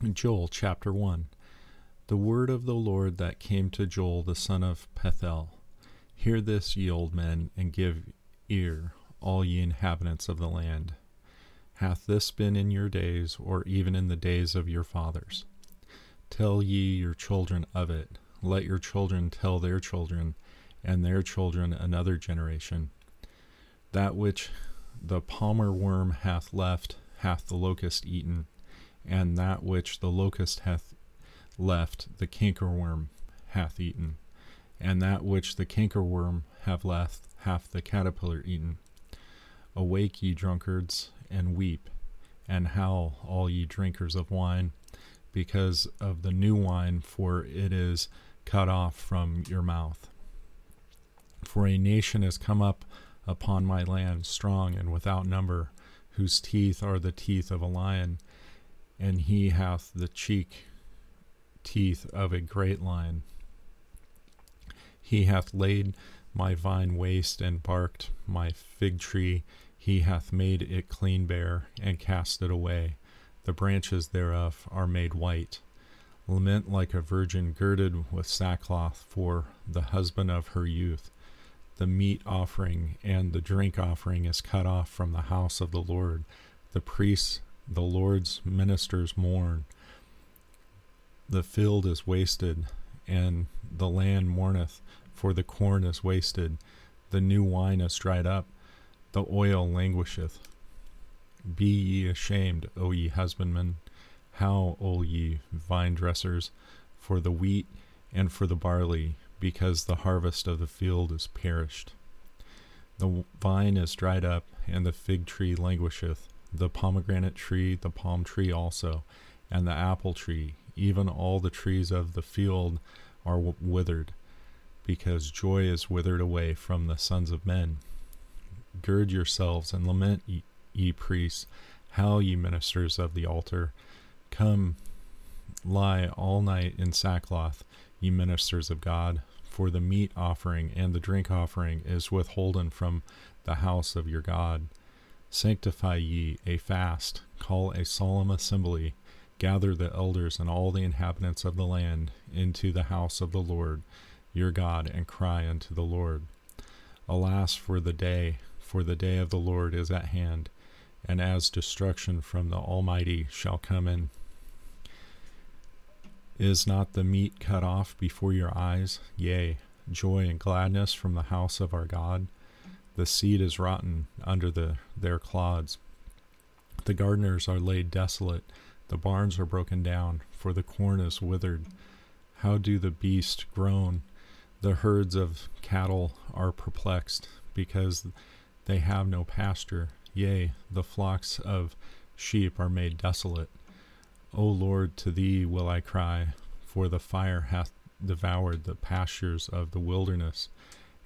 Joel chapter 1 The word of the Lord that came to Joel the son of Pethuel. Hear this, ye old men, and give ear, all ye inhabitants of the land. Hath this been in your days, or even in the days of your fathers? Tell ye your children of it. Let your children tell their children, and their children another generation. That which the palmer worm hath left, hath the locust eaten, and that which the locust hath left, the cankerworm hath eaten, and that which the cankerworm have left, hath the caterpillar eaten. Awake, ye drunkards, and weep, and howl, all ye drinkers of wine, because of the new wine, for it is cut off from your mouth. For a nation has come up upon my land, strong and without number, whose teeth are the teeth of a lion, and he hath the cheek teeth of a great lion. He hath laid my vine waste and barked my fig tree he hath made it clean bare, and cast it away. The branches thereof are made white. Lament like a virgin girded with sackcloth for the husband of her youth. The meat offering and the drink offering is cut off from the house of the Lord. The priests, the Lord's ministers mourn. The field is wasted, and the land mourneth, for the corn is wasted. The new wine is dried up the oil languisheth. Be ye ashamed, O ye husbandmen, how, O ye vine dressers, for the wheat and for the barley, because the harvest of the field is perished. The vine is dried up, and the fig tree languisheth, the pomegranate tree, the palm tree also, and the apple tree, even all the trees of the field are withered, because joy is withered away from the sons of men. Gird yourselves and lament, ye, ye priests, howl, ye ministers of the altar. Come, lie all night in sackcloth, ye ministers of God, for the meat offering and the drink offering is withholden from the house of your God. Sanctify ye a fast, call a solemn assembly, gather the elders and all the inhabitants of the land into the house of the Lord your God, and cry unto the Lord. Alas for the day for the day of the Lord is at hand, and as destruction from the Almighty shall come in. Is not the meat cut off before your eyes? Yea, joy and gladness from the house of our God. The seed is rotten under the, their clods. The gardeners are laid desolate, the barns are broken down, for the corn is withered. How do the beasts groan? The herds of cattle are perplexed, because they have no pasture, yea, the flocks of sheep are made desolate. O Lord, to thee will I cry, for the fire hath devoured the pastures of the wilderness,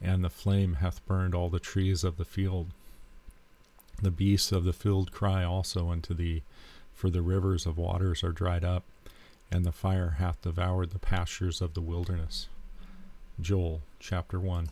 and the flame hath burned all the trees of the field. The beasts of the field cry also unto thee, for the rivers of waters are dried up, and the fire hath devoured the pastures of the wilderness. Joel chapter 1